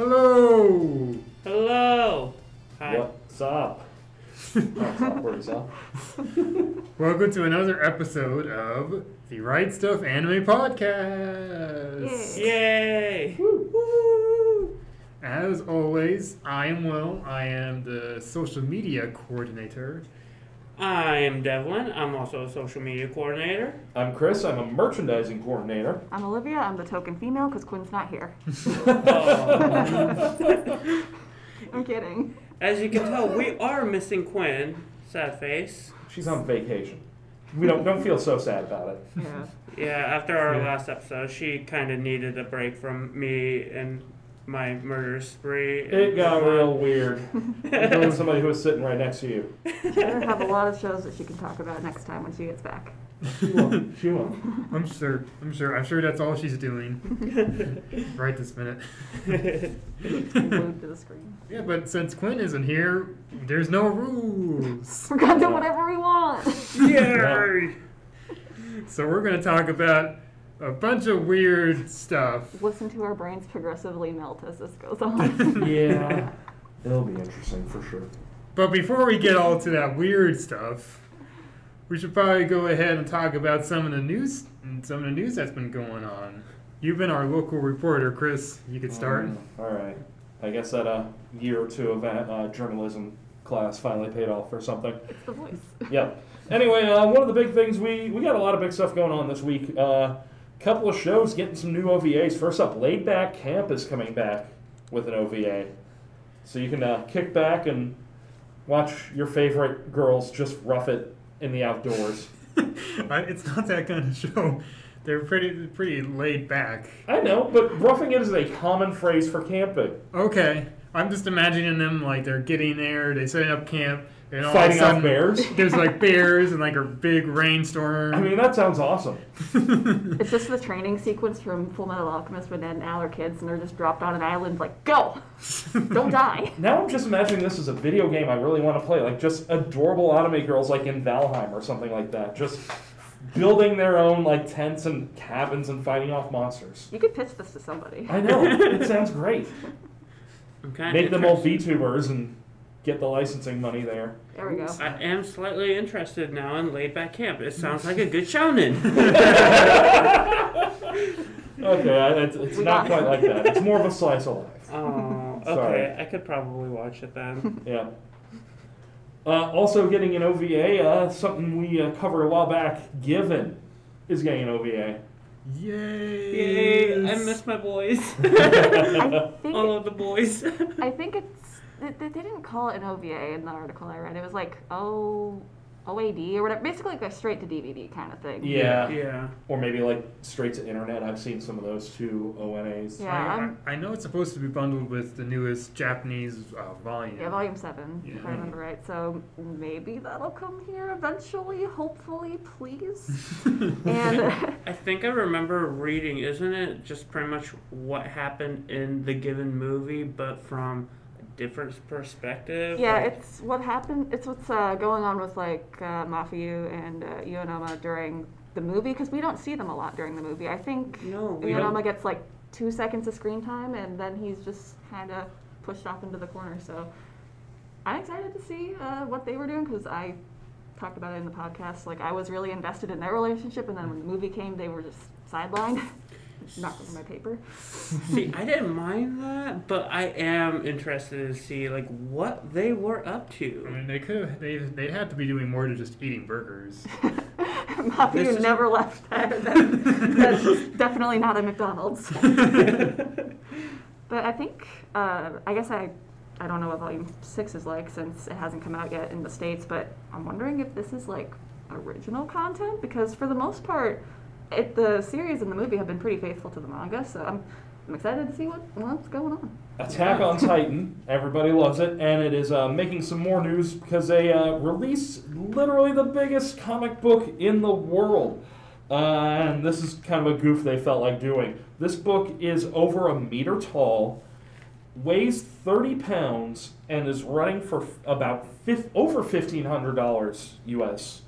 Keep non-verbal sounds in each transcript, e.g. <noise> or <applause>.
Hello. Hello. Hi. What's up? <laughs> That's awkward as hell. Welcome to another episode of the Right Stuff Anime Podcast. Yay. As always, I am Will. I am the social media coordinator. I am Devlin. I'm also a social media coordinator. I'm Chris. I'm a merchandising coordinator. I'm Olivia. I'm the token female because Quinn's not here. Oh. <laughs> I'm kidding. As you can tell, we are missing Quinn. Sad face. She's on vacation. We don't don't feel so sad about it. Yeah. Yeah, after our Yeah. last episode, she kind of needed a break from me and my murder spree. It got real weird. Knowing <laughs> somebody who was sitting right next to you. She better have a lot of shows that she can talk about next time when she gets back. She won't. She won't. I'm sure. I'm sure. I'm sure that's all she's doing <laughs> right this minute. Glued to the screen. Yeah, but since Quinn isn't here, there's no rules. <laughs> We're gonna do whatever we want. Yay! So we're gonna talk about a bunch of weird stuff. Listen to our brains progressively melt as this goes <laughs> on. Yeah. It'll be interesting for sure. But before we get all to that weird stuff, we should probably go ahead and talk about some of the news some of the news that's been going on. You've been our local reporter, Chris. You could start. Um, all right. I guess that a year or two of uh, journalism class finally paid off or something. it's the voice. yeah. Anyway, uh, one of the big things we we got a lot of big stuff going on this week. Uh, couple of shows getting some new OVAs. First up, Laid Back Camp is coming back with an OVA, so you can uh, kick back and watch your favorite girls just rough it in the outdoors. <laughs> It's not that kind of show. They're pretty pretty laid back. I know, but roughing it is a common phrase for camping. Okay, I'm just imagining them like they're getting there, they setting up camp, and all Fighting of a off bears. there's like bears and like a big rainstorm. I mean, that sounds awesome. <laughs> It's just the training sequence from Full Metal Alchemist when Ed and Al are kids and they're just dropped on an island like, go! <laughs> Don't die! Now I'm just imagining this as a video game I really want to play, like just adorable anime girls like in Valheim or something like that, just building their own like tents and cabins and fighting off monsters. You could pitch this to somebody. I know <laughs> it sounds great. I'm Make them all VTubers and get the licensing money there. There we go. I am slightly interested now in Laid Back Camp. It sounds like a good shonen. <laughs> Okay, it's, it's not quite like that. It's more of a slice of life. Oh, <laughs> okay. I could probably watch it then. Yeah. Uh, also getting an OVA, uh, something we uh, covered a while back. Given is getting an OVA. Yay! Yay! I miss my boys. <laughs> I think All of the boys. I think it's they, they didn't call it an OVA in the article I read. It was like O OAD or whatever, basically like a straight to DVD kind of thing. Yeah. yeah. Or maybe like straight to internet. I've seen some of those too. ONAs. Yeah, I, I'm- I, I know it's supposed to be bundled with the newest Japanese uh, volume. Yeah, volume seven, yeah. if I remember right. So maybe that'll come here eventually, hopefully, please. <laughs> and <laughs> <laughs> I think I remember reading, isn't it just pretty much what happened in the given movie, but from a different perspective? yeah, Like- it's what happened. It's what's uh, going on with like uh, Mafuyu and uh, Uenoyama during the movie because we don't see them a lot during the movie. I think No, we don't. Uenoyama gets like two seconds of screen time and then he's just kind of pushed off into the corner. So I'm excited to see uh, what they were doing because I talked about it in the podcast. Like I was really invested in their relationship, and then when the movie came, they were just sidelined. <laughs> Not from my paper. <laughs> See, I didn't mind that, but I am interested to see like what they were up to. I mean, they could have. They they had to be doing more than just eating burgers. <laughs> Mafuyu This is- never left there. <laughs> That- that's definitely not a McDonald's. but I think, uh, I guess I, I don't know what Volume Six is like since it hasn't come out yet in the states. But I'm wondering if this is like original content because for the most part, it, the series and the movie have been pretty faithful to the manga. So I'm, I'm excited to see what what's going on. Attack on Titan. Everybody loves it, and it is uh, making some more news because they uh, released literally the biggest comic book in the world. Uh, and this is kind of a goof they felt like doing. This book is over a meter tall, weighs 30 pounds, and is running for f- about fif- over $1,500 US.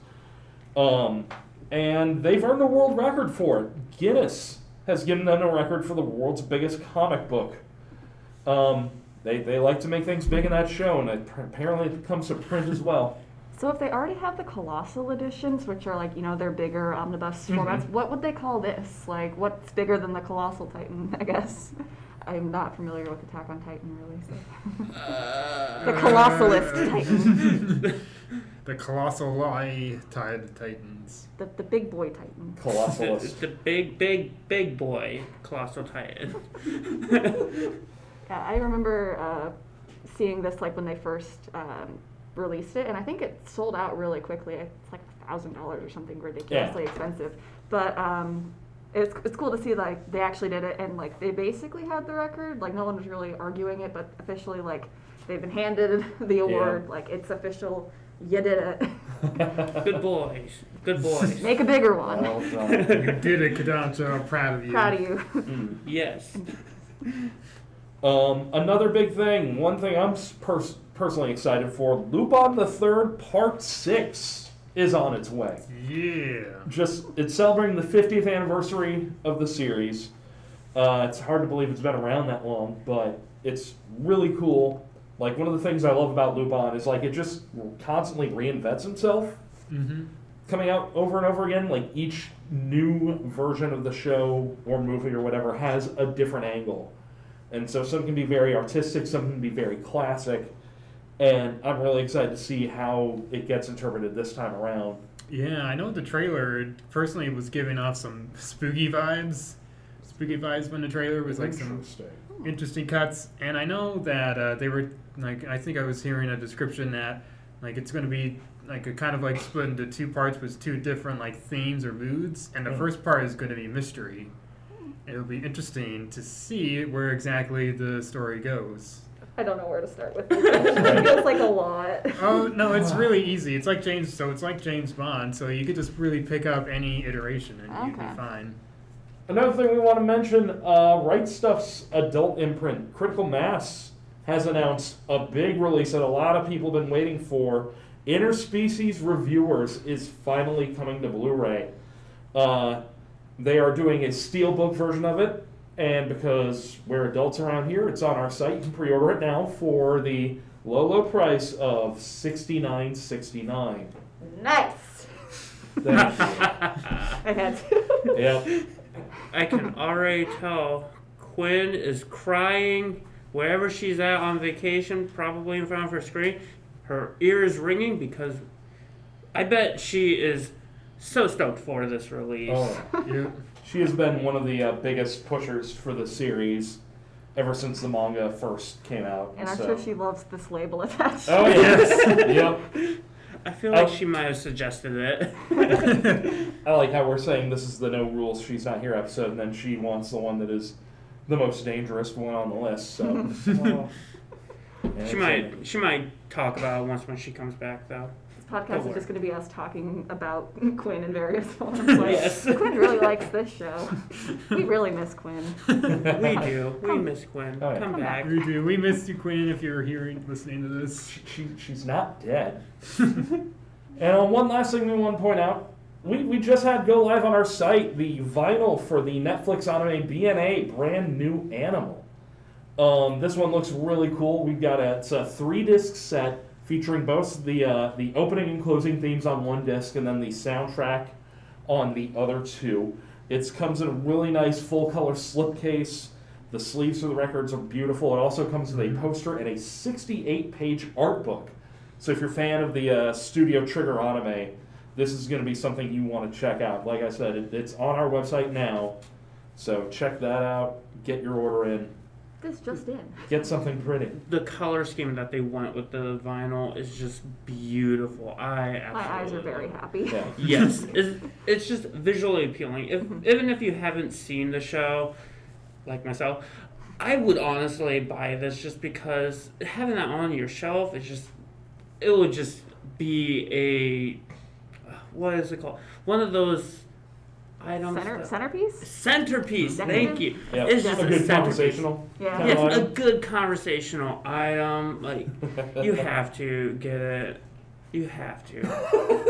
Um, and they've earned a world record for it. Guinness has given them a record for the world's biggest comic book. Um, they, they like to make things big in that show, and it, apparently it comes to print as well. So if they already have the colossal editions, which are like you know they're bigger omnibus Mhm. formats, what would they call this? Like what's bigger than the colossal Titan? <laughs> I guess. I'm not familiar with Attack on Titan really. So. Uh, <laughs> the colossalist Titan, <laughs> The colossal eye tide titans. the the big boy Titan. Colossalist. <laughs> the big, big, big boy colossal titan. Yeah, I remember uh, seeing this like when they first um, released it, and I think it sold out really quickly. It's like thousand dollars or something ridiculously expensive. But um, it's it's cool to see like they actually did it, and like they basically had the record. Like no one was really arguing it, but officially like they've been handed <laughs> the award. Like it's official. You did it. <laughs> Good boys. Good boys. Make a bigger one. Well. <laughs> You did it, Kodansha. I'm proud of you. Proud of you. Mm. Yes. Um, another big thing, one thing I'm pers- personally excited for, Lupin the Third Part Six is on its way. Yeah. Just it's celebrating the 50th anniversary of the series. Uh, it's hard to believe it's been around that long, but it's really cool. Like one of the things I love about Lupin is like it just constantly reinvents himself, Mm-hmm. coming out over and over again. Like each new version of the show or movie or whatever has a different angle. And so some can be very artistic, some can be very classic. And I'm really excited to see how it gets interpreted this time around. Yeah, I know the trailer personally was giving off some spooky vibes. Spooky vibes when the trailer was like some Interesting. interesting cuts, and I know that uh, they were like I think I was hearing a description that like it's going to be like a kind of like split into two parts with two different like themes or moods, and the Mm. first part is going to be mystery. It'll be interesting to see where exactly the story goes. I don't know where to start with this. <laughs> it feels like a lot. Oh no, it's really easy. It's like James, so it's like James Bond. So you could just really pick up any iteration and you'd be fine. Another thing we want to mention uh, Right Stuff's adult imprint, Critical Mass, has announced a big release that a lot of people have been waiting for. Interspecies Reviewers is finally coming to Blu ray. Uh, they are doing a steelbook version of it, and because we're adults around here, it's on our site. You can pre order it now for the low, low price of $69.69. Nice. Thank you. <laughs> I had to. Yep. I can already tell Quinn is crying wherever she's at on vacation, probably in front of her screen. Her ear is ringing because I bet she is so stoked for this release. Oh. Yeah. She has been one of the uh, biggest pushers for the series ever since the manga first came out. And I'm so- sure she loves this label attached. Oh yes. <laughs> yep. I feel like Oh. she might have suggested it. <laughs> I like how we're saying this is the no rules she's not here episode, and then she wants the one that is the most dangerous one on the list. So Well, <laughs> and she it's might she might talk about it once when she comes back though. This podcast is just going to be us talking about <laughs> Quinn in various <laughs> forms. Like, Yes. Quinn really likes this show. We really miss Quinn. We do. We Come- miss Quinn. Oh, yeah. Come Come back. We do. We missed you, Quinn, if you're hearing, listening to this. she, she she's not dead. <laughs> and uh, one last thing we want to point out. We, we just had go live on our site the vinyl for the Netflix anime BNA brand new animal. Um, this one looks really cool. We've got a it's a three disc set featuring both the uh, the opening and closing themes on one disc and then the soundtrack on the other two. It comes in a really nice full color slipcase. The sleeves for the records are beautiful. It also comes with a poster and a 68 page art book. So if you're a fan of the uh, Studio Trigger anime, this is going to be something you want to check out. Like I said, it, it's on our website now. So check that out. Get your order in. This just in. Get something pretty. The color scheme that they went with the vinyl is just beautiful. I absolutely My eyes are very happy. Yeah. <laughs> yes, <laughs> it's, it's just visually appealing. If, Mhm. even if you haven't seen the show, like myself, I would honestly buy this just because having that on your shelf is just, it would just be a, what is it called? One of those items. Center, that- centerpiece? centerpiece. Decorative? Thank you. Yeah. It's just a just good centerpiece. conversational. Yeah. Kind of Yes, a good conversational item. Like <laughs> you have to get it. You have to.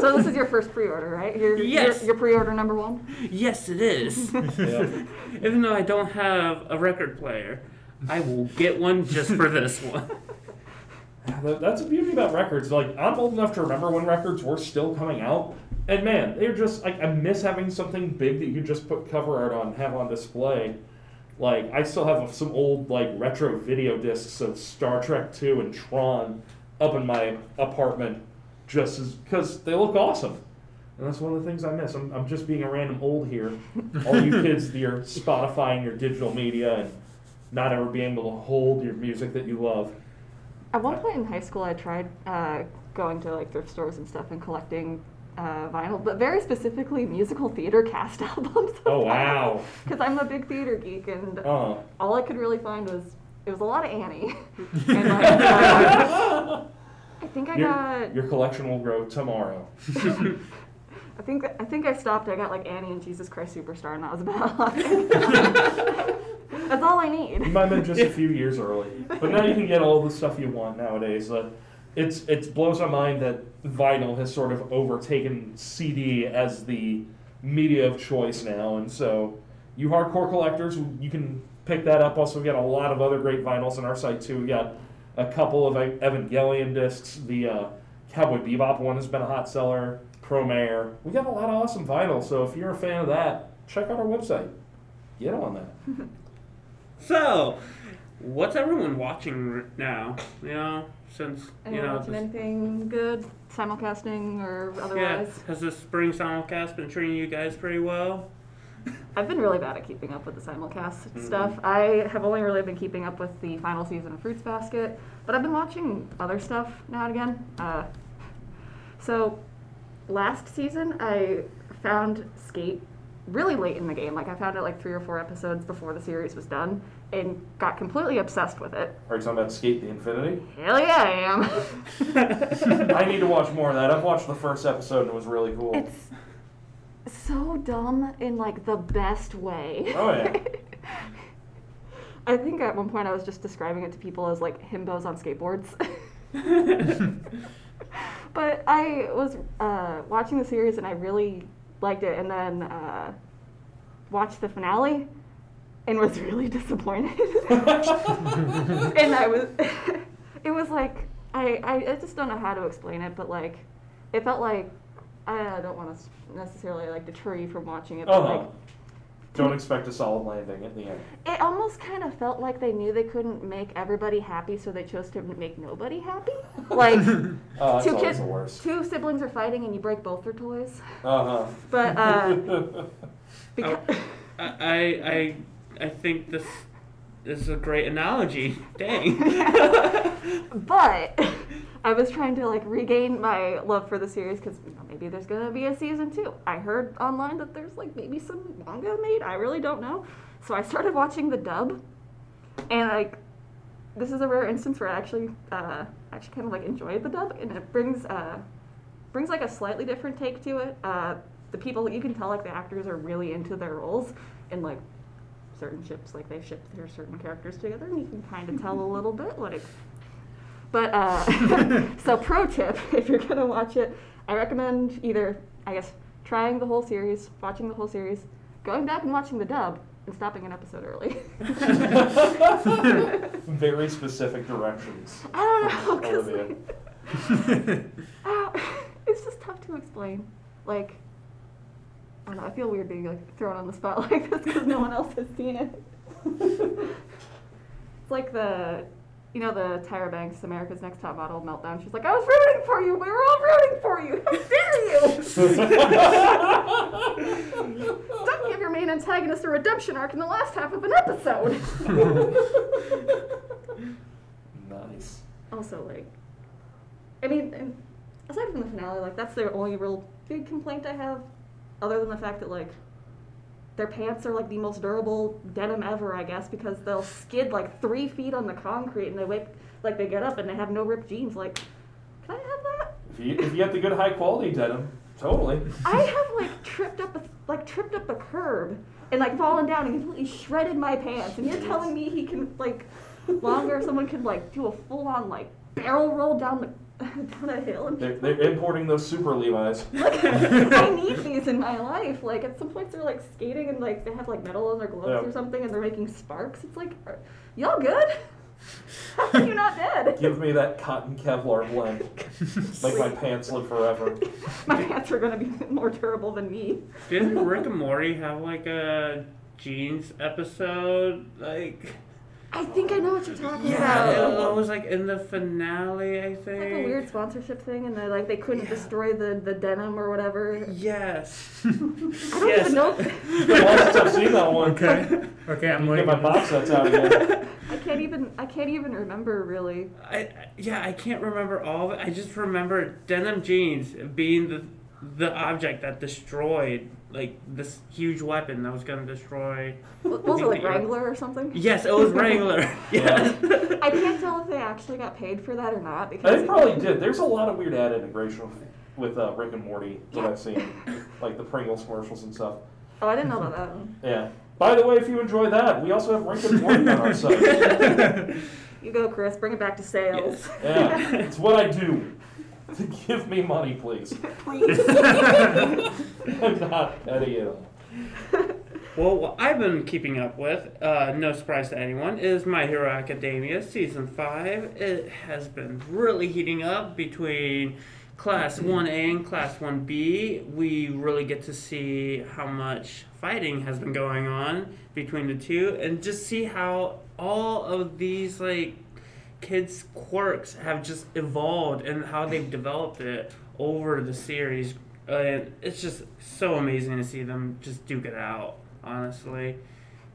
So this is your first pre-order, right? Your, Yes. Your, your pre-order number one? Yes, it is. <laughs> Yeah. Even though I don't have a record player, I will get one just for this one. <laughs> That's the beauty about records. Like I'm old enough to remember when records were still coming out, and man, they're just like I miss having something big that you could just put cover art on, and have on display. Like I still have some old like retro video discs of Star Trek Two and Tron up in my apartment, just as because they look awesome. And that's one of the things I miss. I'm, I'm just being a random old here. All you <laughs> kids, your Spotify and your digital media, and not ever being able to hold your music that you love. At one point in high school, I tried uh, going to like thrift stores and stuff and collecting uh, vinyl, but very specifically musical theater cast <laughs> albums. Oh wow. <laughs> Because I'm a big theater geek, and Uh. all I could really find was it was a lot of Annie. <laughs> and like, uh, I think I Your, got. your collection will grow tomorrow. I think I think I stopped. I got like Annie and Jesus Christ Superstar, and that was about. It. That's all I need. You might have been just a few years early, but now you can get all the stuff you want nowadays. Uh, it's it blows my mind that vinyl has sort of overtaken CD as the media of choice now, and so you hardcore collectors, you can pick that up. Also, we got a lot of other great vinyls on our site too. We got a couple of Evangelion discs. The uh, Cowboy Bebop one has been a hot seller. Promare. We got a lot of awesome vinyl. So if you're a fan of that, check out our website. Get on that. <laughs> So, what's everyone watching now? You know, since you Anyone know, watching this- anything good, simulcasting or yeah, otherwise? has this spring simulcast been treating you guys pretty well? <laughs> I've been really bad at keeping up with the simulcast Mhm. stuff. I have only really been keeping up with the final season of Fruits Basket, but I've been watching other stuff now and again. Uh, <laughs> so, last season I found SK8 really late in the game. Like I found it like three or four episodes before the series was done, and got completely obsessed with it. Are you talking about SK8 the Infinity? Hell yeah, I am. <laughs> <laughs> I need to watch more of that. I've watched the first episode and it was really cool. It's so dumb in like the best way. Oh, yeah. <laughs> I think at one point I was just describing it to people as like himbos on skateboards. but I was uh, watching the series and I really liked it, and then uh, watched the finale and was really disappointed. <laughs> and I was, <laughs> it was like I, I I just don't know how to explain it, but like it felt like I don't want to necessarily like deter you from watching it, but Uh-huh. like Don't expect a solid landing at the end. it almost kind of felt like they knew they couldn't make everybody happy, so they chose to make nobody happy. <laughs> Like Oh, that's two kids, two siblings are fighting, and you break both their toys. Uh huh. But huh. uh, because I, I, I, think this is a great analogy. <laughs> Dang. <laughs> but I was trying to like regain my love for the series because you know, maybe there's gonna be a season two. I heard online that there's like maybe some manga made. I really don't know. So I started watching the dub, and like this is a rare instance where I actually uh, actually kind of like enjoyed the dub, and it brings uh, brings like a slightly different take to it. Uh, the people you can tell like the actors are really into their roles, and like certain ships like they ship their certain characters together, and you can kind of tell a little bit what like. But uh, <laughs> so pro tip, <laughs> if you're gonna watch it, I recommend either I guess trying the whole series, watching the whole series, going back and watching the dub, and stopping an episode early. <laughs> Very specific directions. I don't know, from 'cause, like, uh, it's just tough to explain. Like, I don't know. I feel weird being like thrown on the spot <laughs> like this because no one else has seen it. <laughs> it's like the, you know, the Tyra Banks America's Next Top Model meltdown. She's like, I was rooting for you. We were all rooting for you. How dare you? <laughs> Don't give your main antagonist a redemption arc in the last half of an episode. nice. also like i mean aside from the finale like that's the only real big complaint i have other than the fact that like their pants are like the most durable denim ever i guess because they'll skid like three feet on the concrete and they wake like they get up and they have no ripped jeans. Like can i have that? If you, if you get the good high quality denim, totally. <laughs> i have like tripped up a like tripped up a curb and like fallen down and completely shredded my pants. And you're telling me he can like longer someone could like do a full on like barrel roll down the down a hill and They're, they're importing those super Levi's. <laughs> like I <laughs> need these in my life. Like at some points they're like skating and like they have like metal on their gloves Yeah. or something and they're making sparks. It's like, are, y'all good? <laughs> How are you not dead? Give me that cotton Kevlar blend. Make my pants live forever. my pants are gonna be more durable than me. Didn't Rick and Morty have like a jeans episode? Like, I think I know what you're talking yeah, about. Yeah, it was like in the finale, I think. like a weird sponsorship thing, and they like they couldn't Yeah. destroy the, the denim or whatever. Yes. <laughs> I don't Yes. even know. It's been a while since I've seen that one. Okay. Okay, I'm Get like my box sets out again. I can't even. I can't even remember really. I I- yeah, I can't remember all of it. I just remember denim jeans being the the object that destroyed like this huge weapon that was gonna destroy. <laughs> Was was it like Yeah. Wrangler or something? Yes, it was Wrangler. <laughs> <laughs> yes. I can't tell if they actually got paid for that or not because They probably did. There's a lot of weird ad integration with, with uh, Rick and Morty that I've seen, like the Pringles commercials and stuff. Oh, I didn't know about that. Yeah. By the way, if you enjoy that, we also have Rick and Morty on our site. You go, Chris. Bring it back to sales. Yeah, it's what I do. <laughs> Give me money, please. <laughs> <laughs> Please. I'm not petty at all. Well, what I've been keeping up with, uh, no surprise to anyone, is My Hero Academia Season 5. It has been really heating up between Class 1A and Class 1B. We really get to see how much fighting has been going on between the two and just see how all of these, like, kids' quirks have just evolved and how they've developed it over the series. And it's just so amazing to see them just duke it out, honestly.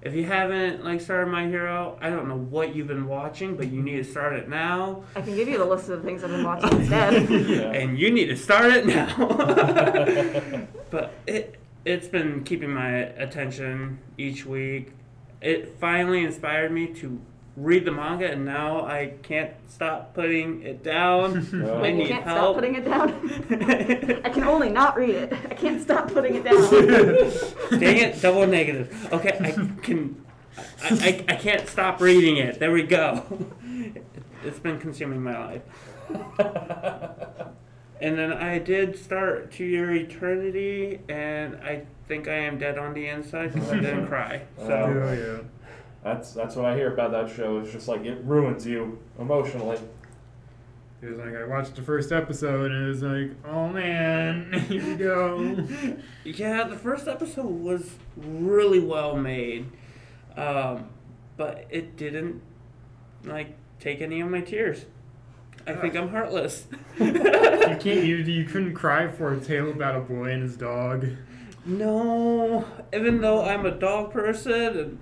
If you haven't like started My Hero, I don't know what you've been watching, but you need to start it now. I can give you the list of things I've been watching <laughs> instead. Yeah. And you need to start it now. <laughs> but it it's been keeping my attention each week. It finally inspired me to read the manga and now I can't stop putting it down. <laughs> No. I you need can't stop putting it down. <laughs> I can only not read it. I can't stop putting it down. <laughs> Dang it, double negative. Okay, I can. I, I, I can't stop reading it. There we go. It's been consuming my life. And then I did start To Your Eternity, and I think I am dead on the inside because I didn't cry. oh So, yeah. That's that's what I hear about that show. It's just like it ruins you emotionally. It was like I watched the first episode and it was like, oh man, <laughs> here we go. <laughs> yeah, the first episode was really well made, um, but it didn't like take any of my tears. I think I'm heartless. you <laughs> can't. You, you couldn't cry for a tale about a boy and his dog. No, even though I'm a dog person and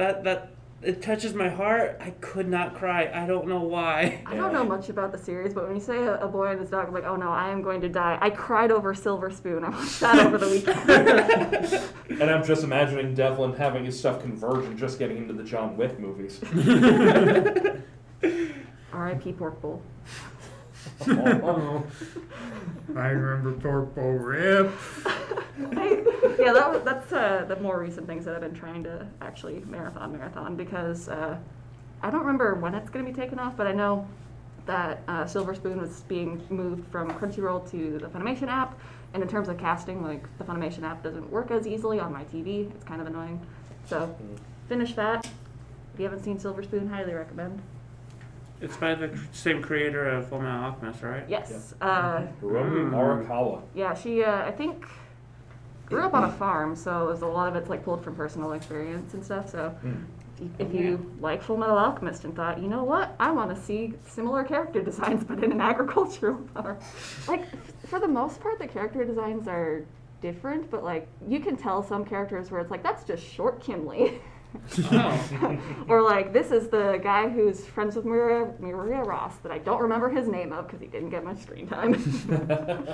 that that it touches my heart, I could not cry. I don't know why. I don't know much about the series, but when you say a, a boy and his dog, I'm like, oh no, I am going to die. I cried over Silver Spoon. I watched that over the weekend. <laughs> And I'm just imagining Devlin having his stuff converge and just getting into the John Wick movies. <laughs> R.I.P. Pork Bowl. Oh, I remember Pork Bowl Rip. I, yeah, that was, that's uh, the more recent things that I've been trying to actually marathon marathon because uh, I don't remember when it's going to be taken off, but I know that uh, Silver Spoon was being moved from Crunchyroll to the Funimation app. And in terms of casting, like the Funimation app doesn't work as easily on my TV. It's kind of annoying. So finish that. If you haven't seen Silver Spoon, highly recommend. It's by the same creator of Full Metal Alchemist, right? Yes. Uh, Hiromi Mm. Arakawa. yeah, she uh, I think grew up on a farm, so there's a lot of it's like pulled from personal experience and stuff. So Mm. if you like Full Metal Alchemist and thought, you know what, I want to see similar character designs <laughs> but in an agricultural <laughs> farm, like for the most part, the character designs are different, but like you can tell some characters where it's like that's just short Kimblee. <laughs> Oh. <laughs> or like this is the guy who's friends with Maria, Maria Ross that I don't remember his name of because he didn't get much screen time. <laughs>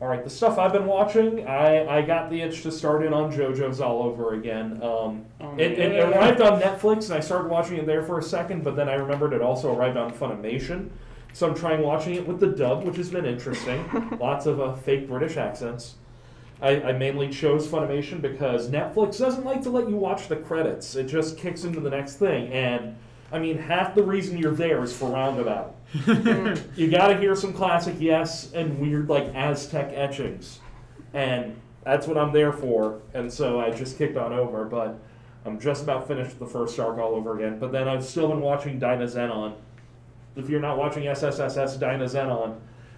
All right, the stuff I've been watching, I, I got the itch to start in on JoJo's all over again. Um, Oh, it, it yeah. arrived on Netflix, and I started watching it there for a second, but then I remembered it also arrived on Funimation. So I'm trying watching it with the dub, which has been interesting. <laughs> Lots of uh, fake British accents. I, I mainly chose Funimation because Netflix doesn't like to let you watch the credits. It just kicks into the next thing, and I mean, half the reason you're there is for Roundabout. <laughs> You gotta hear some classic Yes and weird like Aztec etchings, and that's what I'm there for. And so I just kicked on over, but I'm just about finished with the first arc all over again. But then I've still been watching Dyna Zenon. If you're not watching SSSS Dyna Zenon,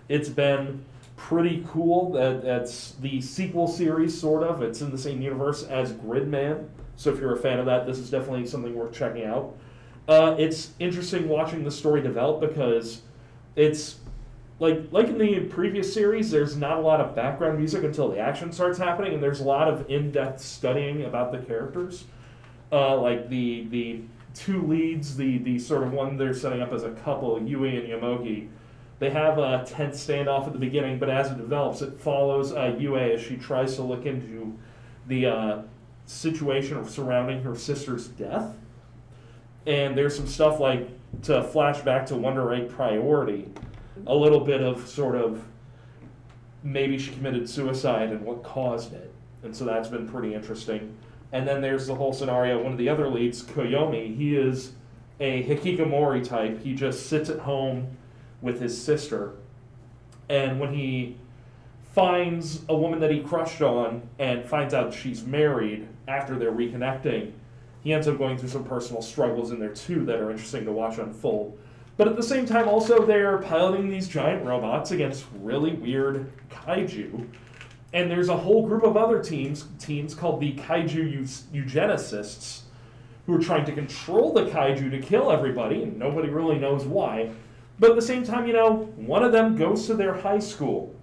it's been pretty cool. That that's the sequel series, sort of. It's in the same universe as Gridman. So if you're a fan of that, this is definitely something worth checking out. Uh, it's interesting watching the story develop because it's like like in the previous series there's not a lot of background music until the action starts happening and there's a lot of in-depth studying about the characters uh, like the the two leads the the sort of one they're setting up as a couple yume and yomogi they have a tense standoff at the beginning but as it develops it follows uh, yume as she tries to look into the uh, situation surrounding her sister's death and there's some stuff like to flash back to Wonder Egg Priority, a little bit of sort of maybe she committed suicide and what caused it, and so that's been pretty interesting. And then there's the whole scenario. One of the other leads, Koyomi, he is a hikikomori type. He just sits at home with his sister, and when he finds a woman that he crushed on and finds out she's married after they're reconnecting he ends up going through some personal struggles in there too that are interesting to watch unfold. But at the same time, also they're piloting these giant robots against really weird kaiju. And there's a whole group of other teams, teams called the kaiju eugenicists, who are trying to control the kaiju to kill everybody, and nobody really knows why. But at the same time, you know, one of them goes to their high school.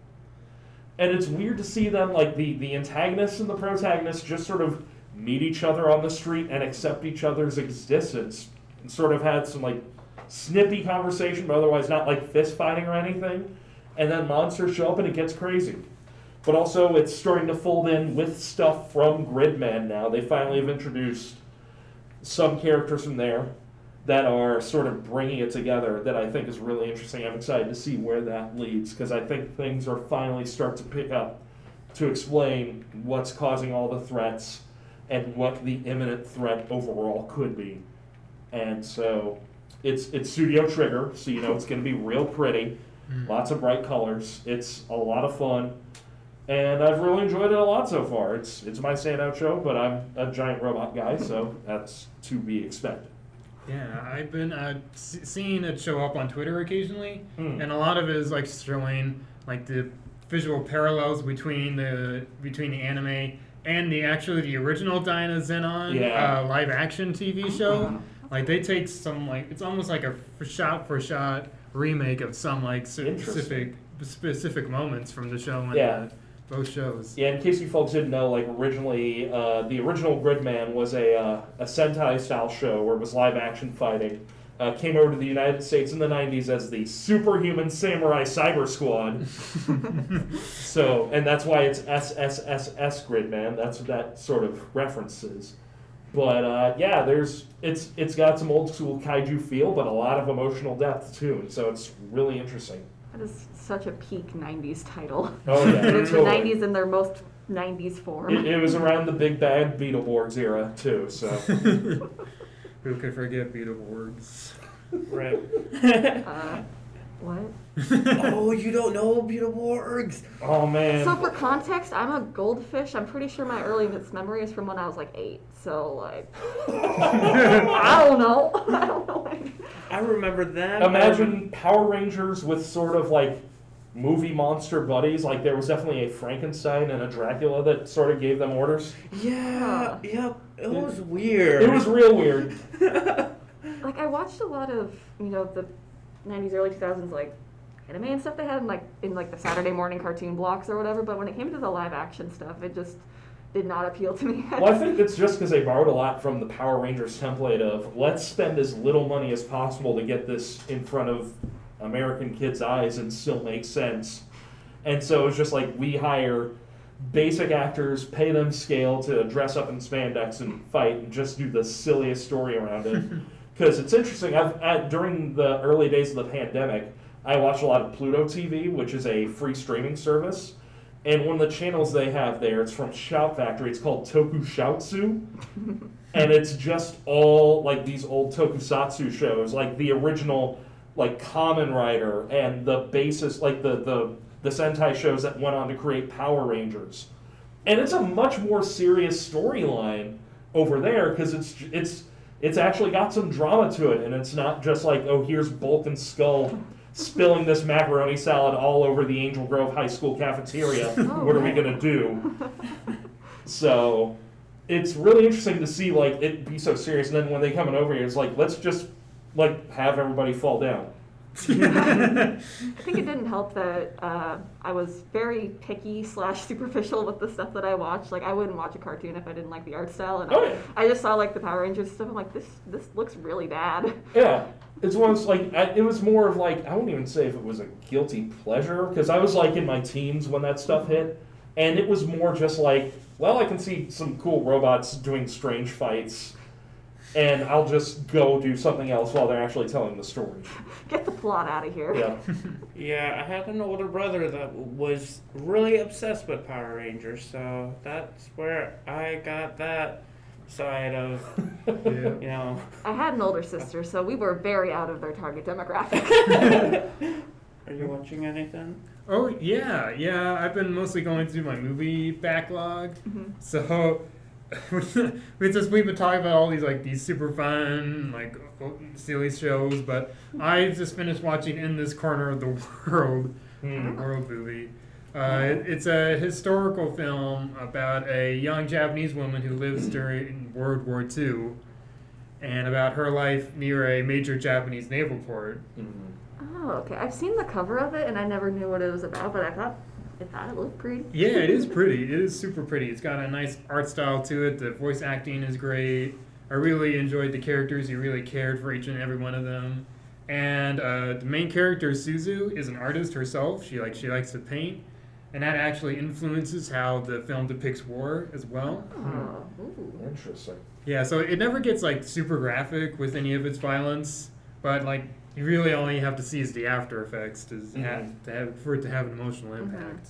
And it's weird to see them, like the, the antagonists and the protagonists, just sort of meet each other on the street and accept each other's existence and sort of had some like snippy conversation but otherwise not like fist fighting or anything. And then monsters show up and it gets crazy. But also it's starting to fold in with stuff from gridman now. They finally have introduced some characters from there that are sort of bringing it together that i think is really interesting i'm excited to see where that leads because i think things are finally start to pick up to explain what's causing all the threats and what the imminent threat overall could be. And so it's it's Studio Trigger, so you know it's going to be real pretty, hmm. lots of bright colors. It's a lot of fun, and I've really enjoyed it a lot so far. It's it's my standout show, but I'm a giant robot guy, so that's to be expected. Yeah, I've been uh, s- seeing it show up on Twitter occasionally, Hmm. and a lot of it is like showing like the visual parallels between the between the anime and the actually the original Dyna Zenon Yeah. uh, live action TV show. Like they take some like it's almost like a shot for shot remake of some like specific specific moments from the show Yeah. uh, both shows. Yeah, in case you folks didn't know, like originally, uh, the original Gridman was a uh, a Sentai style show where it was live action fighting. Uh, came over to the United States in the '90s as the Superhuman Samurai Cyber Squad. <laughs> so, and that's why it's SSSS Gridman. That's what that sort of references. But uh, yeah, there's it's it's got some old school kaiju feel, but a lot of emotional depth too, and so it's really interesting. That is such a peak 90s title. Oh yeah, <laughs> it's the totally. 90s in their most 90s form. It, it was around the big bad Beetleborgs era too, so <laughs> Who could forget Beetleborgs? Right. <laughs> Uh, what? oh, you don't know Beetleborgs? oh man. So for context, I'm a goldfish. I'm pretty sure my earliest memory is from when I was like eight. So like, I don't know. I don't know. I remember them. Imagine Power Rangers with sort of like movie monster buddies. Like there was definitely a Frankenstein and a Dracula that sort of gave them orders. Yeah, yep. It was weird. It was real weird. <laughs> Like I watched a lot of you know the '90s, early 2000s like anime and stuff they had in like in like the Saturday morning cartoon blocks or whatever. But when it came to the live action stuff, it just did not appeal to me. Well, I think it's just because they borrowed a lot from the Power Rangers template of let's spend as little money as possible to get this in front of American kids' eyes and still make sense. And so it's just like we hire basic actors, pay them scale to dress up in spandex and fight, and just do the silliest story around it. <laughs> Because it's interesting. I've at, during the early days of the pandemic, I watched a lot of Pluto TV, which is a free streaming service. And one of the channels they have there, it's from Shout Factory. It's called Tokushoutsu, <laughs> and it's just all like these old Tokusatsu shows, like the original, like Kamen Rider and the basis, like the the the Sentai shows that went on to create Power Rangers. And it's a much more serious storyline over there because it's it's it's actually got some drama to it, and it's not just like oh here's Bulk and Skull spilling this macaroni salad all over the Angel Grove High School cafeteria. <laughs> Oh, what are we gonna do? <laughs> So it's really interesting to see like it be so serious, and then when they coming over here, it's like let's just like have everybody fall down. <laughs> I think it didn't help that uh, I was very picky slash superficial with the stuff that I watched. Like I wouldn't watch a cartoon if I didn't like the art style, and Oh, yeah. I, I just saw like the Power Rangers stuff. I'm like, this this looks really bad. Yeah, it's one like I, it was more of like I won't even say if it was a guilty pleasure because I was like in my teens when that stuff hit, and it was more just like well I can see some cool robots doing strange fights, and I'll just go do something else while they're actually telling the story. Get the plot out of here. Yeah, <laughs> Yeah, I had an older brother that was really obsessed with Power Rangers, so that's where I got that side of, <laughs> yeah. you know. I had an older sister, so we were very out of their target demographic. <laughs> Are you watching anything? Oh yeah, yeah. I've been mostly going through my movie backlog. Mhm. So <laughs> we just we've been talking about all these like these super fun like silly shows, but I just finished watching In This Corner of the World, Hmm. the world movie. Uh, it, it's a historical film about a young Japanese woman who lives during World War II, and about her life near a major Japanese naval port. Mhm. oh, okay. I've seen the cover of it, and I never knew what it was about, but I thought I thought it looked pretty. Yeah, it is pretty. It is super pretty. It's got a nice art style to it. The voice acting is great. I really enjoyed the characters. You really cared for each and every one of them. And uh, the main character Suzu is an artist herself. She like she likes to paint, and that actually influences how the film depicts war as well. Oh, ooh. Interesting. Yeah, so it never gets like super graphic with any of its violence, but like you really only have to see is the after effects to have, to have for it to have an emotional impact.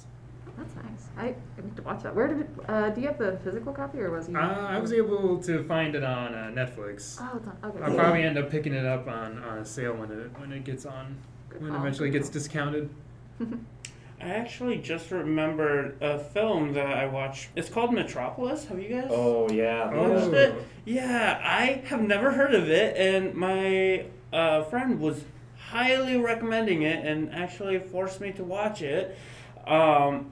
That's nice. I, I need to watch that. Where did it? Uh, do you have the physical copy, or was you? Uh, I was able to find it on uh, Netflix. Oh, it's on, okay. I'll probably end up picking it up on, on a sale when it when it gets on Good when it call, eventually gets discounted. <laughs> I actually just remembered a film that I watched. It's called Metropolis. Have you guys Oh yeah. watched Oh. it? Yeah, I have never heard of it, and my uh, friend was highly recommending it and actually forced me to watch it. Um,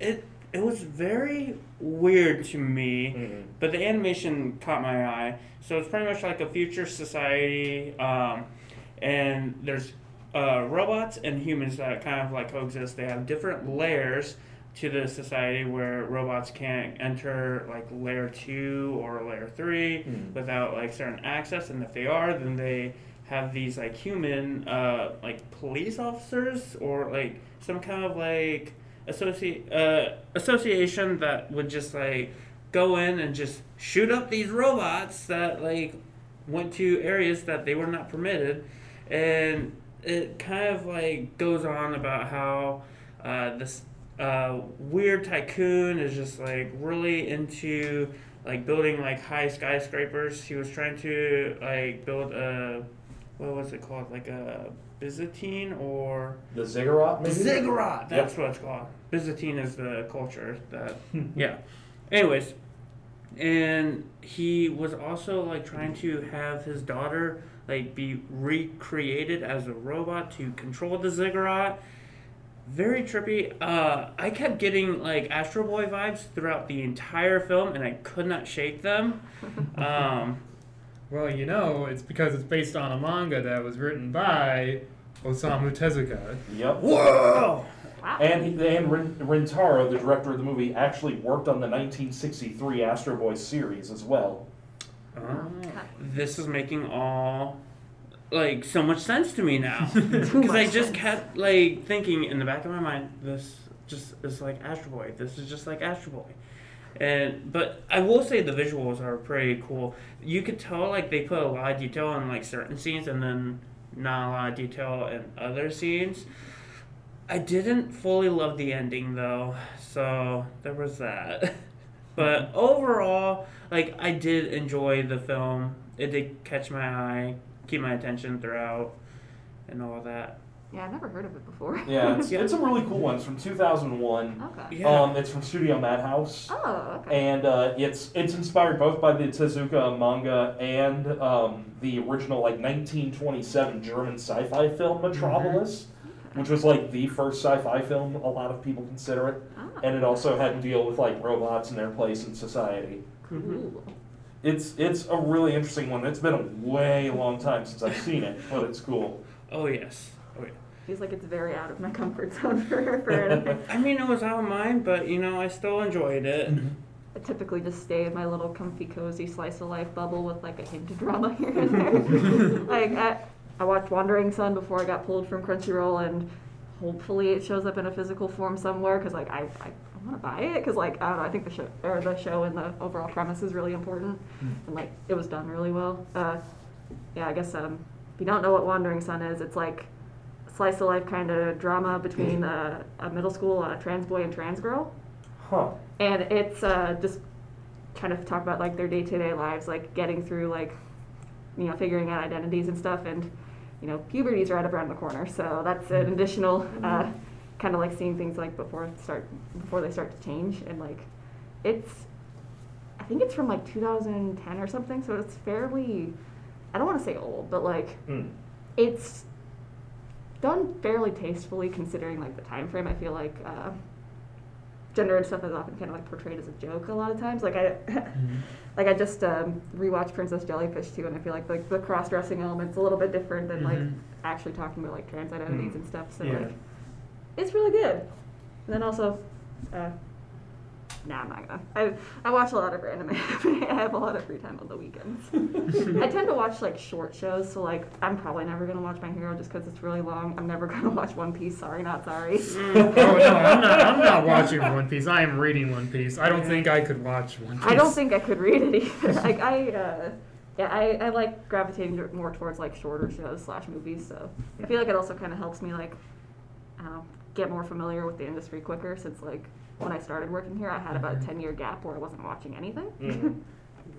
it it was very weird to me. Mhm. But the animation caught my eye. So it's pretty much like a future society, um, and there's uh, robots and humans that kind of like coexist. They have different layers to the society where robots can't enter like layer two or layer three Mhm. without like certain access, and if they are, then they have these like human uh, like police officers or like some kind of like associ- uh, association that would just like go in and just shoot up these robots that like went to areas that they were not permitted. And it kind of like goes on about how uh, this uh, weird tycoon is just like really into like building like high skyscrapers. He was trying to like build a what was it called like a byzantine or The ziggurat maybe. Ziggurat. That's what it's called. Byzantine is the culture that. <laughs> yeah. Anyways, and he was also like trying to have his daughter like be recreated as a robot to control the ziggurat. Very trippy. Uh, I kept getting like Astro Boy vibes throughout the entire film, and I could not shake them. <laughs> Um, Well, you know, it's because it's based on a manga that was written by Osamu Tezuka. Yep. whoa! Wow. And he, and Rin, Rintaro, the director of the movie, actually worked on the 1963 Astro Boy series as well. Uh, this is making all like so much sense to me now <laughs> because <laughs> I just sense. kept like thinking in the back of my mind this just is like Astro Boy this is just like Astro Boy and but I will say the visuals are pretty cool you could tell like they put a lot of detail in like certain scenes and then not a lot of detail in other scenes I didn't fully love the ending though, so there was that. <laughs> But mm-hmm. overall, like I did enjoy the film. It did catch my eye, keep my attention throughout, and all that. Yeah, I've never heard of it before. Yeah, it's, <laughs> it's a really cool ones from 2001. Okay. Yeah. Um, it's from Studio Madhouse. Oh, okay. and uh, it's it's inspired both by the Tezuka manga and um, the original like 1927 German sci-fi film Metropolis, which was like the first sci-fi film a lot of people consider it, Ah, and it also had to deal with like robots and their place in society. cool. It's it's a really interesting one. It's been a way long time since I've seen it, but it's cool. Oh yes. Oh yeah. Feels like it's very out of my comfort zone <laughs> for, for anything. <laughs> I mean, it was out of mine, but you know, I still enjoyed it. I typically just stay in my little comfy, cozy slice of life bubble with like a hint of drama here and there. <laughs> like I, I watched Wandering Son before I got pulled from Crunchyroll, and hopefully it shows up in a physical form somewhere because like I, I, I want to buy it because like I don't know I think the show or the show and the overall premise is really important and like it was done really well. Uh, yeah, I guess um, if you don't know what Wandering Son is, it's like slice of life kind of drama between uh, a middle school uh, trans boy and trans girl. Huh. and it's uh, just kind of talk about like their day-to-day lives like getting through like you know figuring out identities and stuff and you know puberty's right up around the corner. So that's an additional uh, kind of like seeing things like before start before they start to change. And like it's i think it's from like 2010 or something. So it's fairly i don't want to say old but like Hmm. it's done fairly tastefully considering like the time frame i feel like uh, gender and stuff is often kind of like portrayed as a joke a lot of times like i <laughs> like i just um, rewatched princess jellyfish too and i feel like the, the cross-dressing element's a little bit different than like Mhm. actually talking about like trans identities Mm. and stuff so Yeah. like it's really good and then also uh, Nah, I'm not gonna. I, I watch a lot of anime. <laughs> I have a lot of free time on the weekends. <laughs> I tend to watch like short shows, so like I'm probably never gonna watch My Hero just because it's really long. I'm never <laughs> gonna watch One Piece. Sorry, not sorry. oh no, I'm not. I'm not watching One Piece. I am reading One Piece. I don't think I could watch One Piece. I don't think I could read it either. like I, uh, yeah, I, I like gravitating more towards like shorter shows slash movies. So I feel like it also kind of helps me like, I don't know, get more familiar with the industry quicker. Since like when I started working here, I had about a ten year gap where I wasn't watching anything. Mhm. <laughs>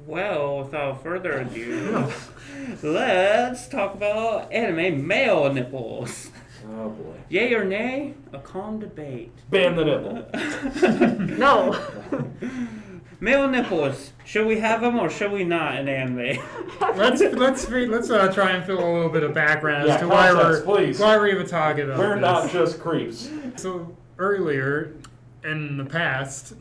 Well, without further ado, <laughs> let's talk about anime male nipples. Oh boy. Yay or nay? A calm debate. Ban the nipple. <laughs> no. Male nipples. Should we have them or should we not in anime? Let's let's re- let's uh, try and fill a little bit of background as Yeah, to why we're please. why we're even talking about We're this. not just creeps. So earlier, in the past,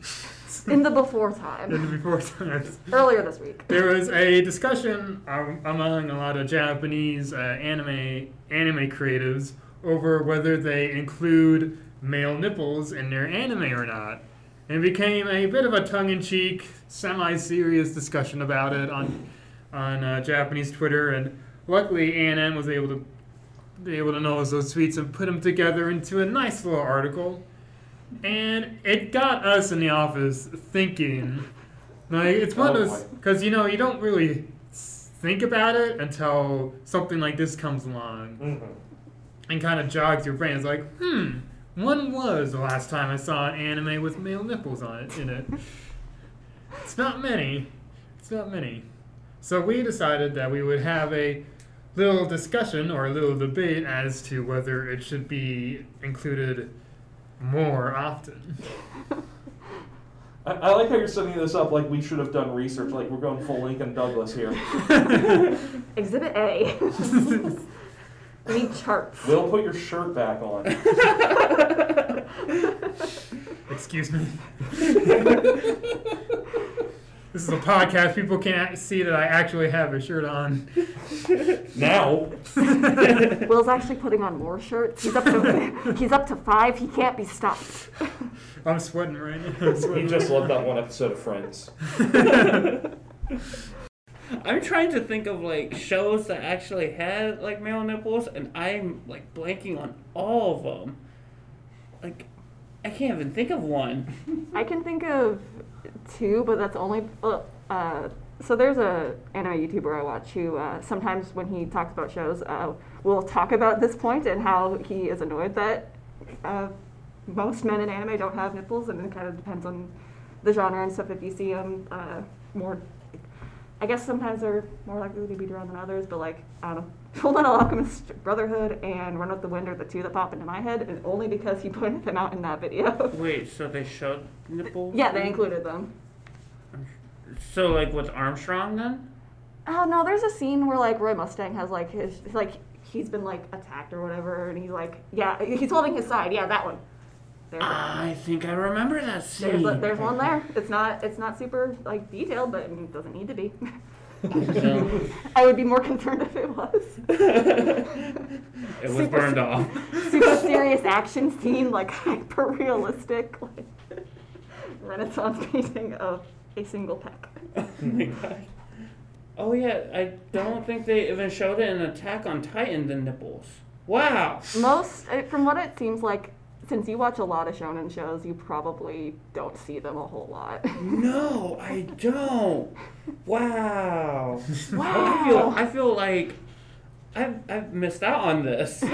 In the before time, in the before times, earlier this week. there was a discussion um, among a lot of Japanese uh, anime anime creatives over whether they include male nipples in their anime or not. And it became a bit of a tongue-in-cheek, semi-serious discussion about it on on uh, Japanese Twitter. And luckily, ANN was able to be able to notice those tweets and put them together into a nice little article. And it got us in the office thinking. Like it's one Oh, of those because you know you don't really think about it until something like this comes along Mhm. and kind of jogs your brain. It's like, hmm, when was the last time I saw an anime with male nipples on it in it? it's not many. It's not many. So we decided that we would have a little discussion or a little debate as to whether it should be included more often. I, I like how you're setting this up like we should have done research, like we're going full Lincoln Douglas here. <laughs> Exhibit A. <laughs> we need charts. Will, put your shirt back on. <laughs> Excuse me. This is a podcast. People can't see that I actually have a shirt on. <laughs> Now, <laughs> Will's actually putting on more shirts. He's up to <laughs> he's up to five. He can't be stopped. I'm sweating right now. I'm he just loved that one episode of Friends. I'm trying to think of like shows that actually had like male nipples, and I'm like blanking on all of them. Like, I can't even think of one. I can think of two, but that's only. Uh, uh, so there's a anime YouTuber I watch who uh, sometimes when he talks about shows, uh, will talk about this point and how he is annoyed that uh, most men in anime don't have nipples, and it kind of depends on the genre and stuff. If you see them uh, more, I guess sometimes they're more likely to be drawn than others. But like I don't know, <laughs> Full Metal Alchemist Brotherhood and Run with the Wind are the two that pop into my head, and only because he <laughs> pointed them out in that video. <laughs> Wait, so they showed nipples? yeah, they included them. So like with Armstrong then? Oh no, there's a scene where like Roy Mustang has like his like he's been like attacked or whatever, and he's like yeah he's holding his side. Yeah, that one. There's, I think I remember that there's, scene. a- there's one there. It's not it's not super like detailed, but it doesn't need to be. No. <laughs> I would be more concerned if it was. it was Super- burned off. Super serious action scene, like hyper realistic, like Renaissance painting of a single peck. oh. Oh yeah, I don't think they even showed it in Attack on Titan the nipples. Wow. Most, uh, from what it seems like, since you watch a lot of shonen shows, you probably don't see them a whole lot. <laughs> No, I don't. Wow. I feel Wow. I feel like I've I've missed out on this. <laughs>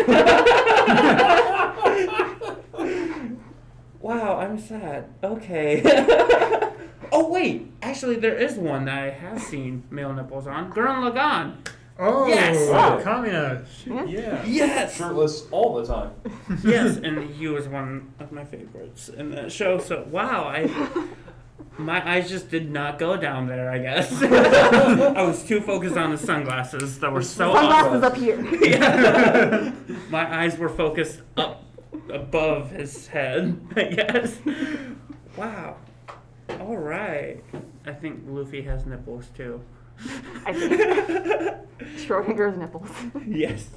wow, I'm sad. Okay. <laughs> oh wait, actually there is one that I have seen male nipples on. Gurren Lagann. Oh, Yes! Wow. Kamina. Shoot, Yeah. yeah. Yes. Shirtless all the time. <laughs> yes, and he was one of my favorites in that show. So wow, I my eyes just did not go down there. I guess <laughs> I was too focused on the sunglasses that were so Sunglasses up. up here. Yeah. <laughs> my eyes were focused up above his head. I guess. Wow. All right. I think Luffy has nipples too. I think <laughs> Schrodinger's nipples. <laughs> yes.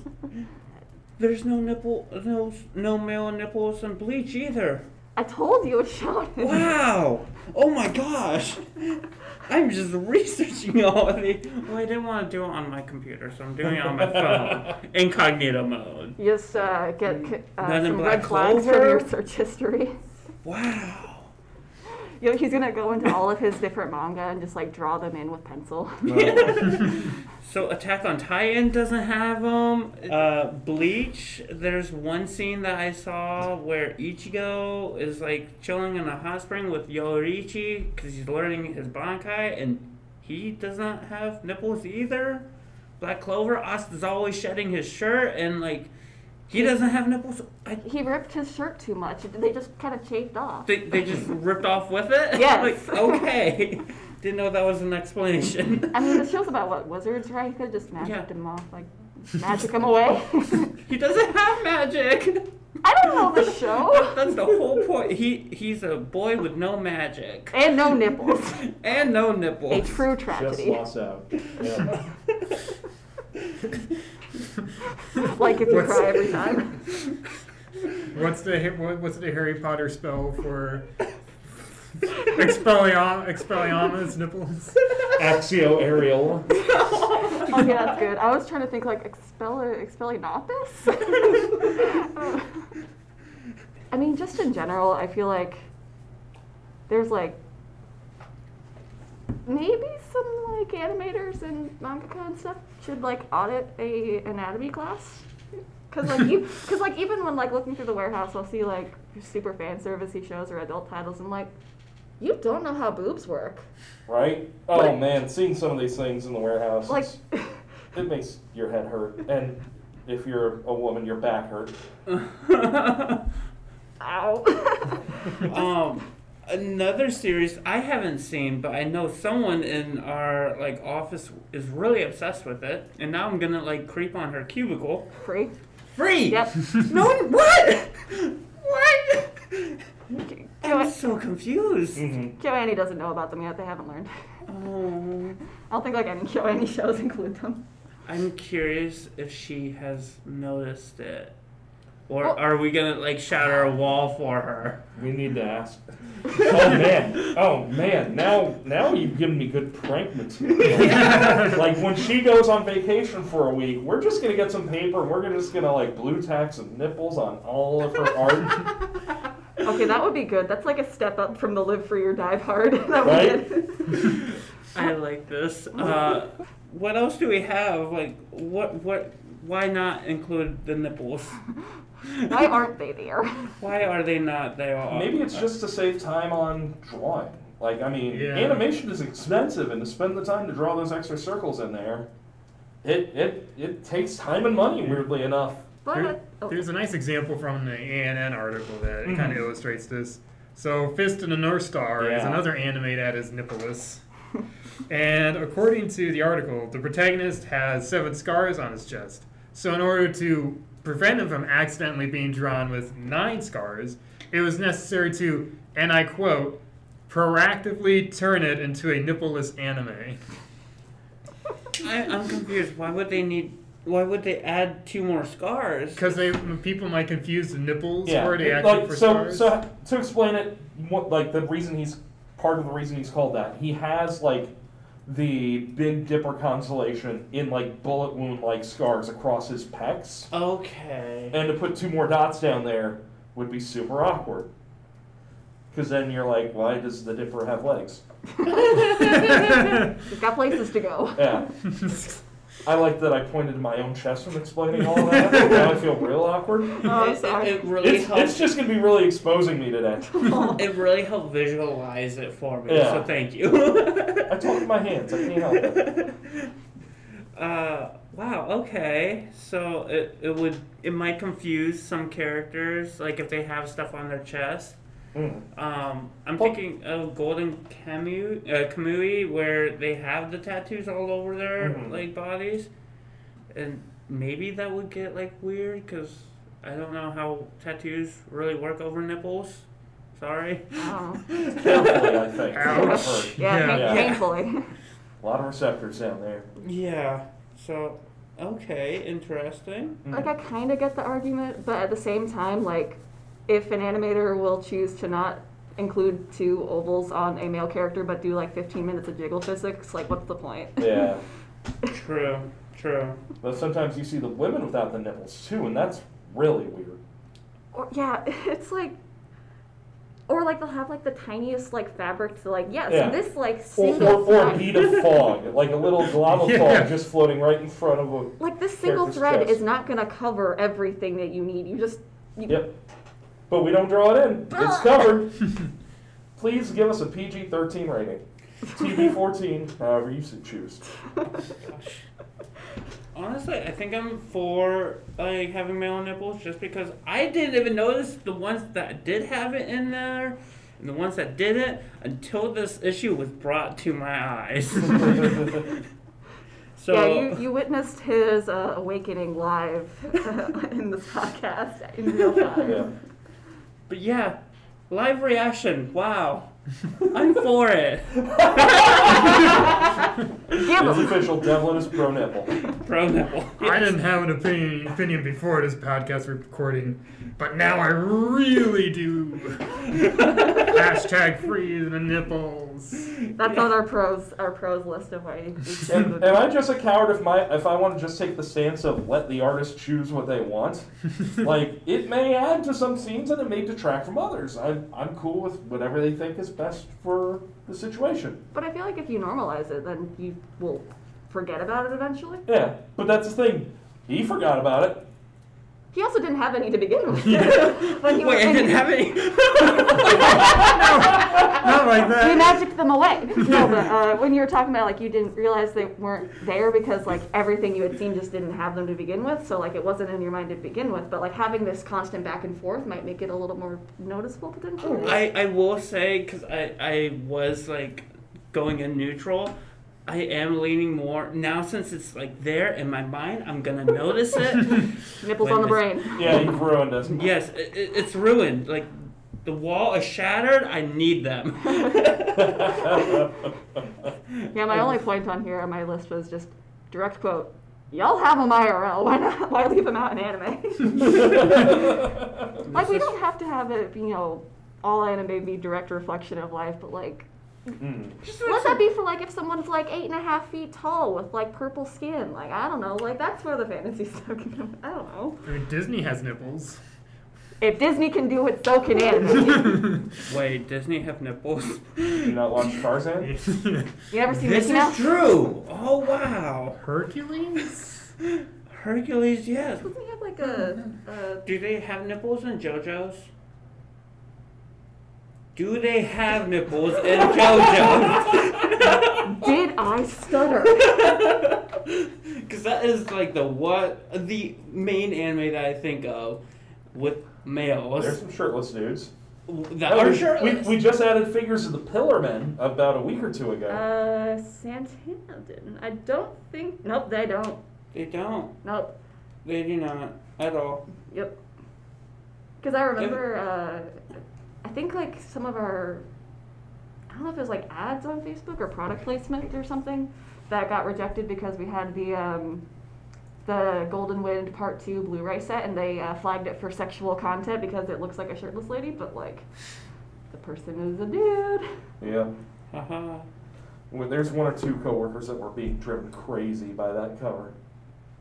There's no nipple, no no male nipples in Bleach either. I told you it's shonen. Wow! Oh my gosh! I'm just researching all of the. Well, I didn't want to do it on my computer, so I'm doing it on my phone, <laughs> incognito mode. You just uh, get uh, some Black red flags from your search history. Wow! You know, he's gonna go into all of his different manga and just like draw them in with pencil. <laughs> So Attack on Titan doesn't have them. Uh, Bleach. There's one scene that I saw where Ichigo is like chilling in a hot spring with Yoruichi because he's learning his Bankai, and he does not have nipples either. Black Clover. Asta's always shedding his shirt, and like he doesn't have nipples. I, he ripped his shirt too much. They just kind of chafed off. they, they just ripped off with it. <laughs> Yes. like okay, <laughs> didn't know that was an explanation. <laughs> I mean, the show's about what wizards, right? He could just magic Yeah. them off, like magic them away. he doesn't have magic. I don't know the show. That's the whole point. He he's a boy with no magic And no nipples. and no nipples. A nipples. true Just tragedy. lost out. Yeah. <laughs> Like if you What's- cry every time. <laughs> What's the what's the Harry Potter spell for Expelliarm Expelliarmus nipples? Accio aerial. Oh yeah, that's good. I was trying to think like expel expellinatus. <laughs> I mean, just in general, I feel like there's like maybe some like animators and mangaka and stuff should like audit a anatomy class. Cause like <laughs> cause like even when like looking through the warehouse, I'll see like super fan servicey shows or adult titles, and like, you don't know how boobs work. Right? Oh Like- man, seeing some of these things in the warehouse, Like, it makes your head hurt. And if you're a woman, your back hurt. <laughs> ow. <laughs> um, another series I haven't seen, but I know someone in our like office is really obsessed with it, and now I'm gonna like creep on her cubicle. Free. Free. Yep. <laughs> No. one- What? What? I'm so confused. Mm-hmm. Joanne doesn't know about them yet. They haven't learned. Oh. I don't think like any Joanne shows include them. I'm curious if she has noticed it. Or Well- are we gonna like shatter a wall for her? We need to ask. <laughs> Oh man! Oh man! Now, now you've given me good prank material. <laughs> like when she goes on vacation for a week, we're just gonna get some paper and we're gonna just gonna like blue tack some nipples on all of her art. <laughs> Okay, that would be good. That's like a step up from the live free or dive hard that we Right? did. I like this. Uh, what else do we have? Like, what, what, why not include the nipples? <laughs> Why aren't they there? <laughs> Why are they not there? Maybe it's just to save time on drawing. Like, I mean, Yeah. animation is expensive, and to spend the time to draw those extra circles in there, it it it takes time and money. Weirdly enough. But There- uh, oh, There's a nice example from the ANN article that kind of mm-hmm. illustrates this. So, Fist of the North Star is another anime that is nippleless. And according to the article, the protagonist has seven scars on his chest. So, in order to prevent him from accidentally being drawn with nine scars, it was necessary to, and I quote, proactively turn it into a nippleless anime. I, I'm confused. Why would they need? Why would they add two more scars? Because they people might confuse the nipples Yeah. for the it- like, for so scars. so to explain it, what like the reason he's part of the reason he's called that he has like the Big Dipper constellation in like bullet wound like scars across his pecs, Okay. and to put two more dots down there would be super awkward. Because then you're like, why does the Dipper have legs? <laughs> <laughs> He's got places to go. Yeah. <laughs> I like that I pointed to my own chest when explaining all that. now I feel real awkward. <laughs> Oh, it, sorry. it, it really It's, helps. it's just gonna be really exposing me today. <laughs> it really <laughs> helped visualize it for me. Yeah. So thank you. I talk with my hands. I can't help it. Uh, wow. Okay. So it, it would it might confuse some characters, like if they have stuff on their chest. Mm. Um, I'm Well- thinking of Golden Kamui, uh, Kamui, where they have the tattoos all over their Mhm. like bodies, and maybe that would get like weird because I don't know how tattoos really work over nipples. Sorry. Oh. <laughs> Carefully, I think. <laughs> from what I've Ouch. Yeah, Yeah. Yeah. painfully. A lot of receptors down there. Yeah. So okay, interesting. Mm. Like I kind of get the argument, but at the same time, like if an animator will choose to not include two ovals on a male character but do like 15 minutes of jiggle physics, like what's the point? Yeah. <laughs> True. True. But sometimes you see the women without the nipples too, and that's really weird. Or yeah, <laughs> it's like. Or like they'll have like the tiniest like fabric to like yes Yeah. this like Or, single or, or a bead of fog, <laughs> like a little glob of Yeah. fog just floating right in front of a. like this single thread chest. is not gonna cover everything that you need. You just you, Yep. But we don't draw it in. It's Ah. covered. <laughs> Please give us a PG 13 rating. TV 14, <laughs> however you should choose. Honestly, I think I'm for like having male nipples just because I didn't even notice the ones that did have it in there and the ones that didn't until this issue was brought to my eyes. <laughs> so yeah, you, you witnessed his uh, awakening live in this podcast in real time. Yeah. But yeah, live reaction. Wow. I'm for it. <laughs> Give It's him. official Devlin is pro nipple. Pro nipple. I didn't have an opinion opinion before this podcast recording, but now I really do. <laughs> Hashtag free the nipples. That's on our pros our pros list of why we should Am, am I just a coward if my if I want to just take the stance of let the artist choose what they want? <laughs> like it may add to some scenes and it may detract from others. I'm I'm cool with whatever they think is best for the situation. But I feel like if you normalize it, then you will forget about it eventually. Yeah, but that's the thing. He forgot about it. He also didn't have any to begin with. <laughs> Yeah. <laughs> when he Wait, I didn't have any. <laughs> Not like You that. magicked them away. No, but uh, when you were talking about like you didn't realize they weren't there because like everything you had seen just didn't have them to begin with, so like it wasn't in your mind to begin with. But like having this constant back and forth might make it a little more noticeable potentially. I, I will say because I, I was like going in neutral i am leaning more now since it's like there in my mind i'm gonna notice it <laughs> Nipples when on the brain. Yeah, you've ruined us. yes it, it- it's ruined like the wall is shattered i need them <laughs> <laughs> Yeah, my only point on here on my list was just direct quote. Y'all have them IRL. Why not? Why leave them out in anime? like we don't have to have it, you know, all anime be direct reflection of life, but like Mm. Just let that be for like if someone's like eight and a half feet tall with like purple skin. Like I don't know, like that's where the fantasy <laughs> stuff can come. I don't know. I mean, Disney has nipples. If Disney can do it, so can anime. <laughs> Wait, Disney have nipples? You not watch Tarzan? <laughs> You never seen This Mickey is Mouse? true. Oh wow. Hercules? Hercules, yes. Doesn't he have like a, a Do they have nipples in JoJo's? Do they have nipples in JoJo's? <laughs> Did I stutter? <laughs> Because that is like the what the main anime that I think of with males There's some shirtless dudes. that Oh, are we, shirtless. we, we just added figures of the Pillar Men about a week or two ago. Uh, Santana didn't. I don't think. Nope, they don't. They don't. Nope. They do not at all. Yep. Because I remember, uh, I think like some of our, I don't know if it was like ads on Facebook or product placement or something that got rejected because we had the um, the Golden Wind Part Two Blu-ray set and they uh, flagged it for sexual content because it looks like a shirtless lady, but like the person is a dude. yeah. Haha. Well, there's one or two coworkers that were being driven crazy by that cover.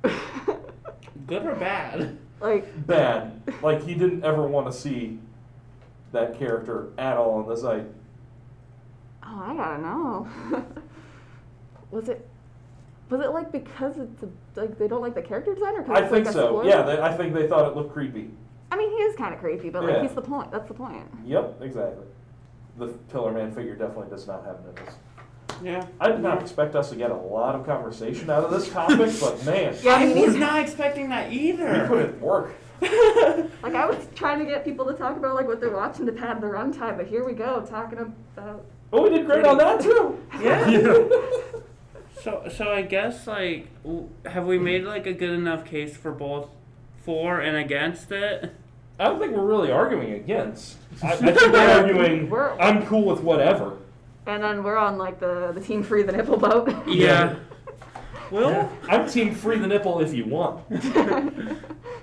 <laughs> Good or bad? like Bad. like he didn't ever want to see that character at all on the site. Oh, I gotta know. <laughs> was it? Was it like because it's a, like they don't like the character design, or 'cause I it's, think like, so. spoiler? Yeah, they, I think they thought it looked creepy. I mean, he is kind of creepy, but like Yeah. he's the point. That's the point. Yep, exactly. The Pillar Man figure definitely does not have nipples. Yeah. I did not expect us to get a lot of conversation out of this topic, but man, <laughs> Yeah, I I was he's- not expecting that either. we put either. in work. <laughs> Like I was trying to get people to talk about like what they're watching to pad their runtime, but here we go talking about. Oh, we did great on that too. Yeah. <laughs> Yeah. So, so I guess like, have we made like a good enough case for both for and against it? I don't think we're really arguing against. I, I <laughs> think we're arguing. We're- I'm cool with whatever. And then we're on like the the team free the nipple boat. Yeah. Well, Yeah. I'm team free the nipple if you want.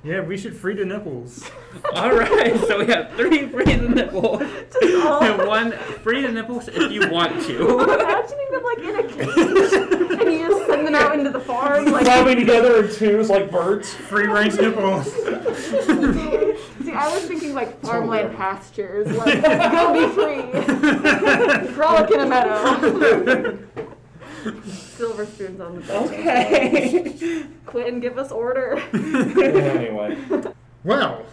Yeah, we should free the nipples. <laughs> all right. So we have three free the nipples Just all- and one free the nipples if you want I'm to. <laughs> imagining them like in a cage, and you just send them out into the farm, like. Climbing together in twos like birds. Free range nipples. See, I was thinking like farmland pastures, like go be free, <laughs> frolic in a meadow. <laughs> Silver spoons on the bench. Okay. Quinn, <laughs> give us order. anyway, <laughs> Well,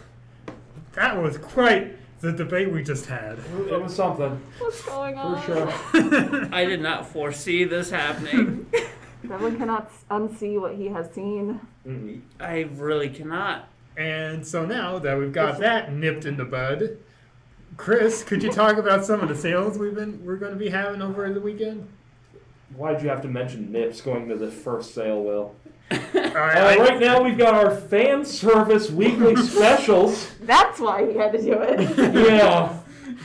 that was quite the debate we just had. it was something What's going on? for sure. I did not foresee this happening. Devlin cannot unsee what he has seen. Mm. I really cannot. And so now that we've got that nipped in the bud, Chris, could you talk about some of the sales we've been we're going to be having over the weekend? Why'd you have to mention nips going to the first sale, Will? <laughs> All Uh, right, right now we've got our fan service weekly <laughs> specials. That's why he had to do it. <laughs> yeah.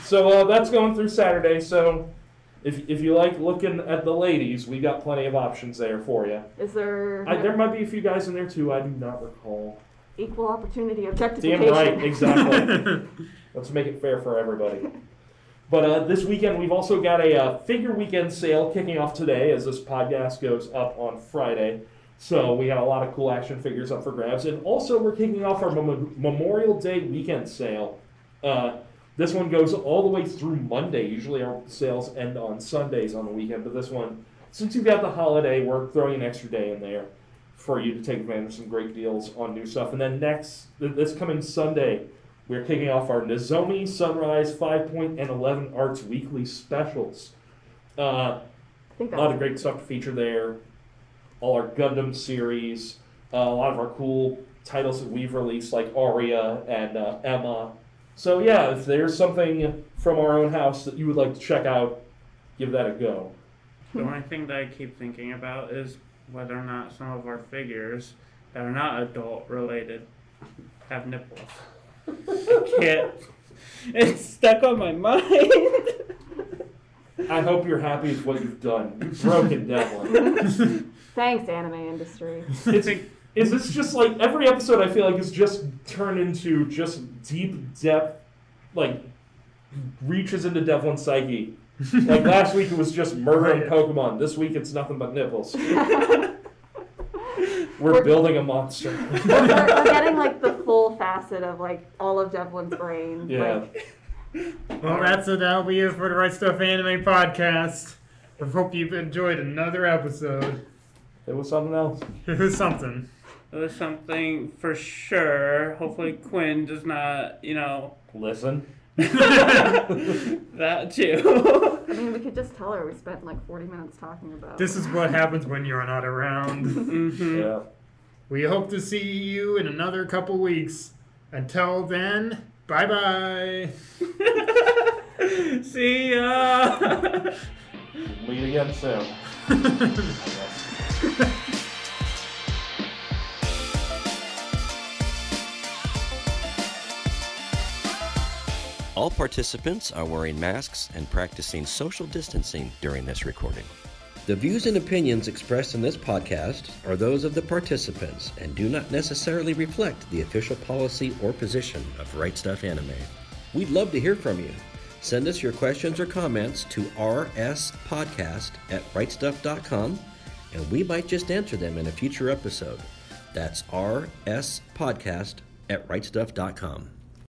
So uh, that's going through Saturday. So if, if you like looking at the ladies, we got plenty of options there for you. Is there, I, there might be a few guys in there too. I do not recall. equal opportunity Damn objectification? right, exactly. Let's make it fair for everybody. But uh, this weekend, we've also got a uh, figure weekend sale kicking off today as this podcast goes up on Friday. So we got a lot of cool action figures up for grabs. And also, we're kicking off our Mem- Memorial Day weekend sale. Uh, this one goes all the way through Monday. Usually, our sales end on Sundays on the weekend. But this one, since you've got the holiday, we're throwing an extra day in there for you to take advantage of some great deals on new stuff. And then next, th- this coming Sunday, we're kicking off our Nozomi Sunrise 5 Point and 11 Arts weekly specials. Uh, a lot of great stuff to feature there. All our Gundam series, uh, a lot of our cool titles that we've released, like Aria and uh, Emma. So, yeah, if there's something from our own house that you would like to check out, give that a go. The only thing that I keep thinking about is whether or not some of our figures that are not adult related have nipples. I can't. It's stuck on my mind. I hope you're happy with what you've done. You've broken Devlin. Thanks, anime industry. It's, is this just like every episode? I feel like is just turned into just deep depth, like reaches into Devlin's psyche. Like last week it was just murdering Right. Pokemon. This week it's nothing but nipples. <laughs> We're We're- building a monster. we're, we're getting like the full whole facet of like all of Devlin's brain. Yeah. Like, Well, that's it. That'll be it for the Right Stuf Anime Podcast. I hope you've enjoyed another episode. It was something else. <laughs> It was something. It was something for sure. Hopefully Quinn does not, you know, Listen. <laughs> that too. I mean, we could just tell her we spent like 40 minutes talking about. This is what happens when you're not around. hmm Yeah. We hope to see you in another couple weeks. Until then, bye bye. <laughs> See ya. Meet again soon. All participants are wearing masks and practicing social distancing during this recording. The views and opinions expressed in this podcast are those of the participants and do not necessarily reflect the official policy or position of Right Stuf Anime. We'd love to hear from you. Send us your questions or comments to rspodcast at rightstuf.com and we might just answer them in a future episode. That's rspodcast at rightstuf.com.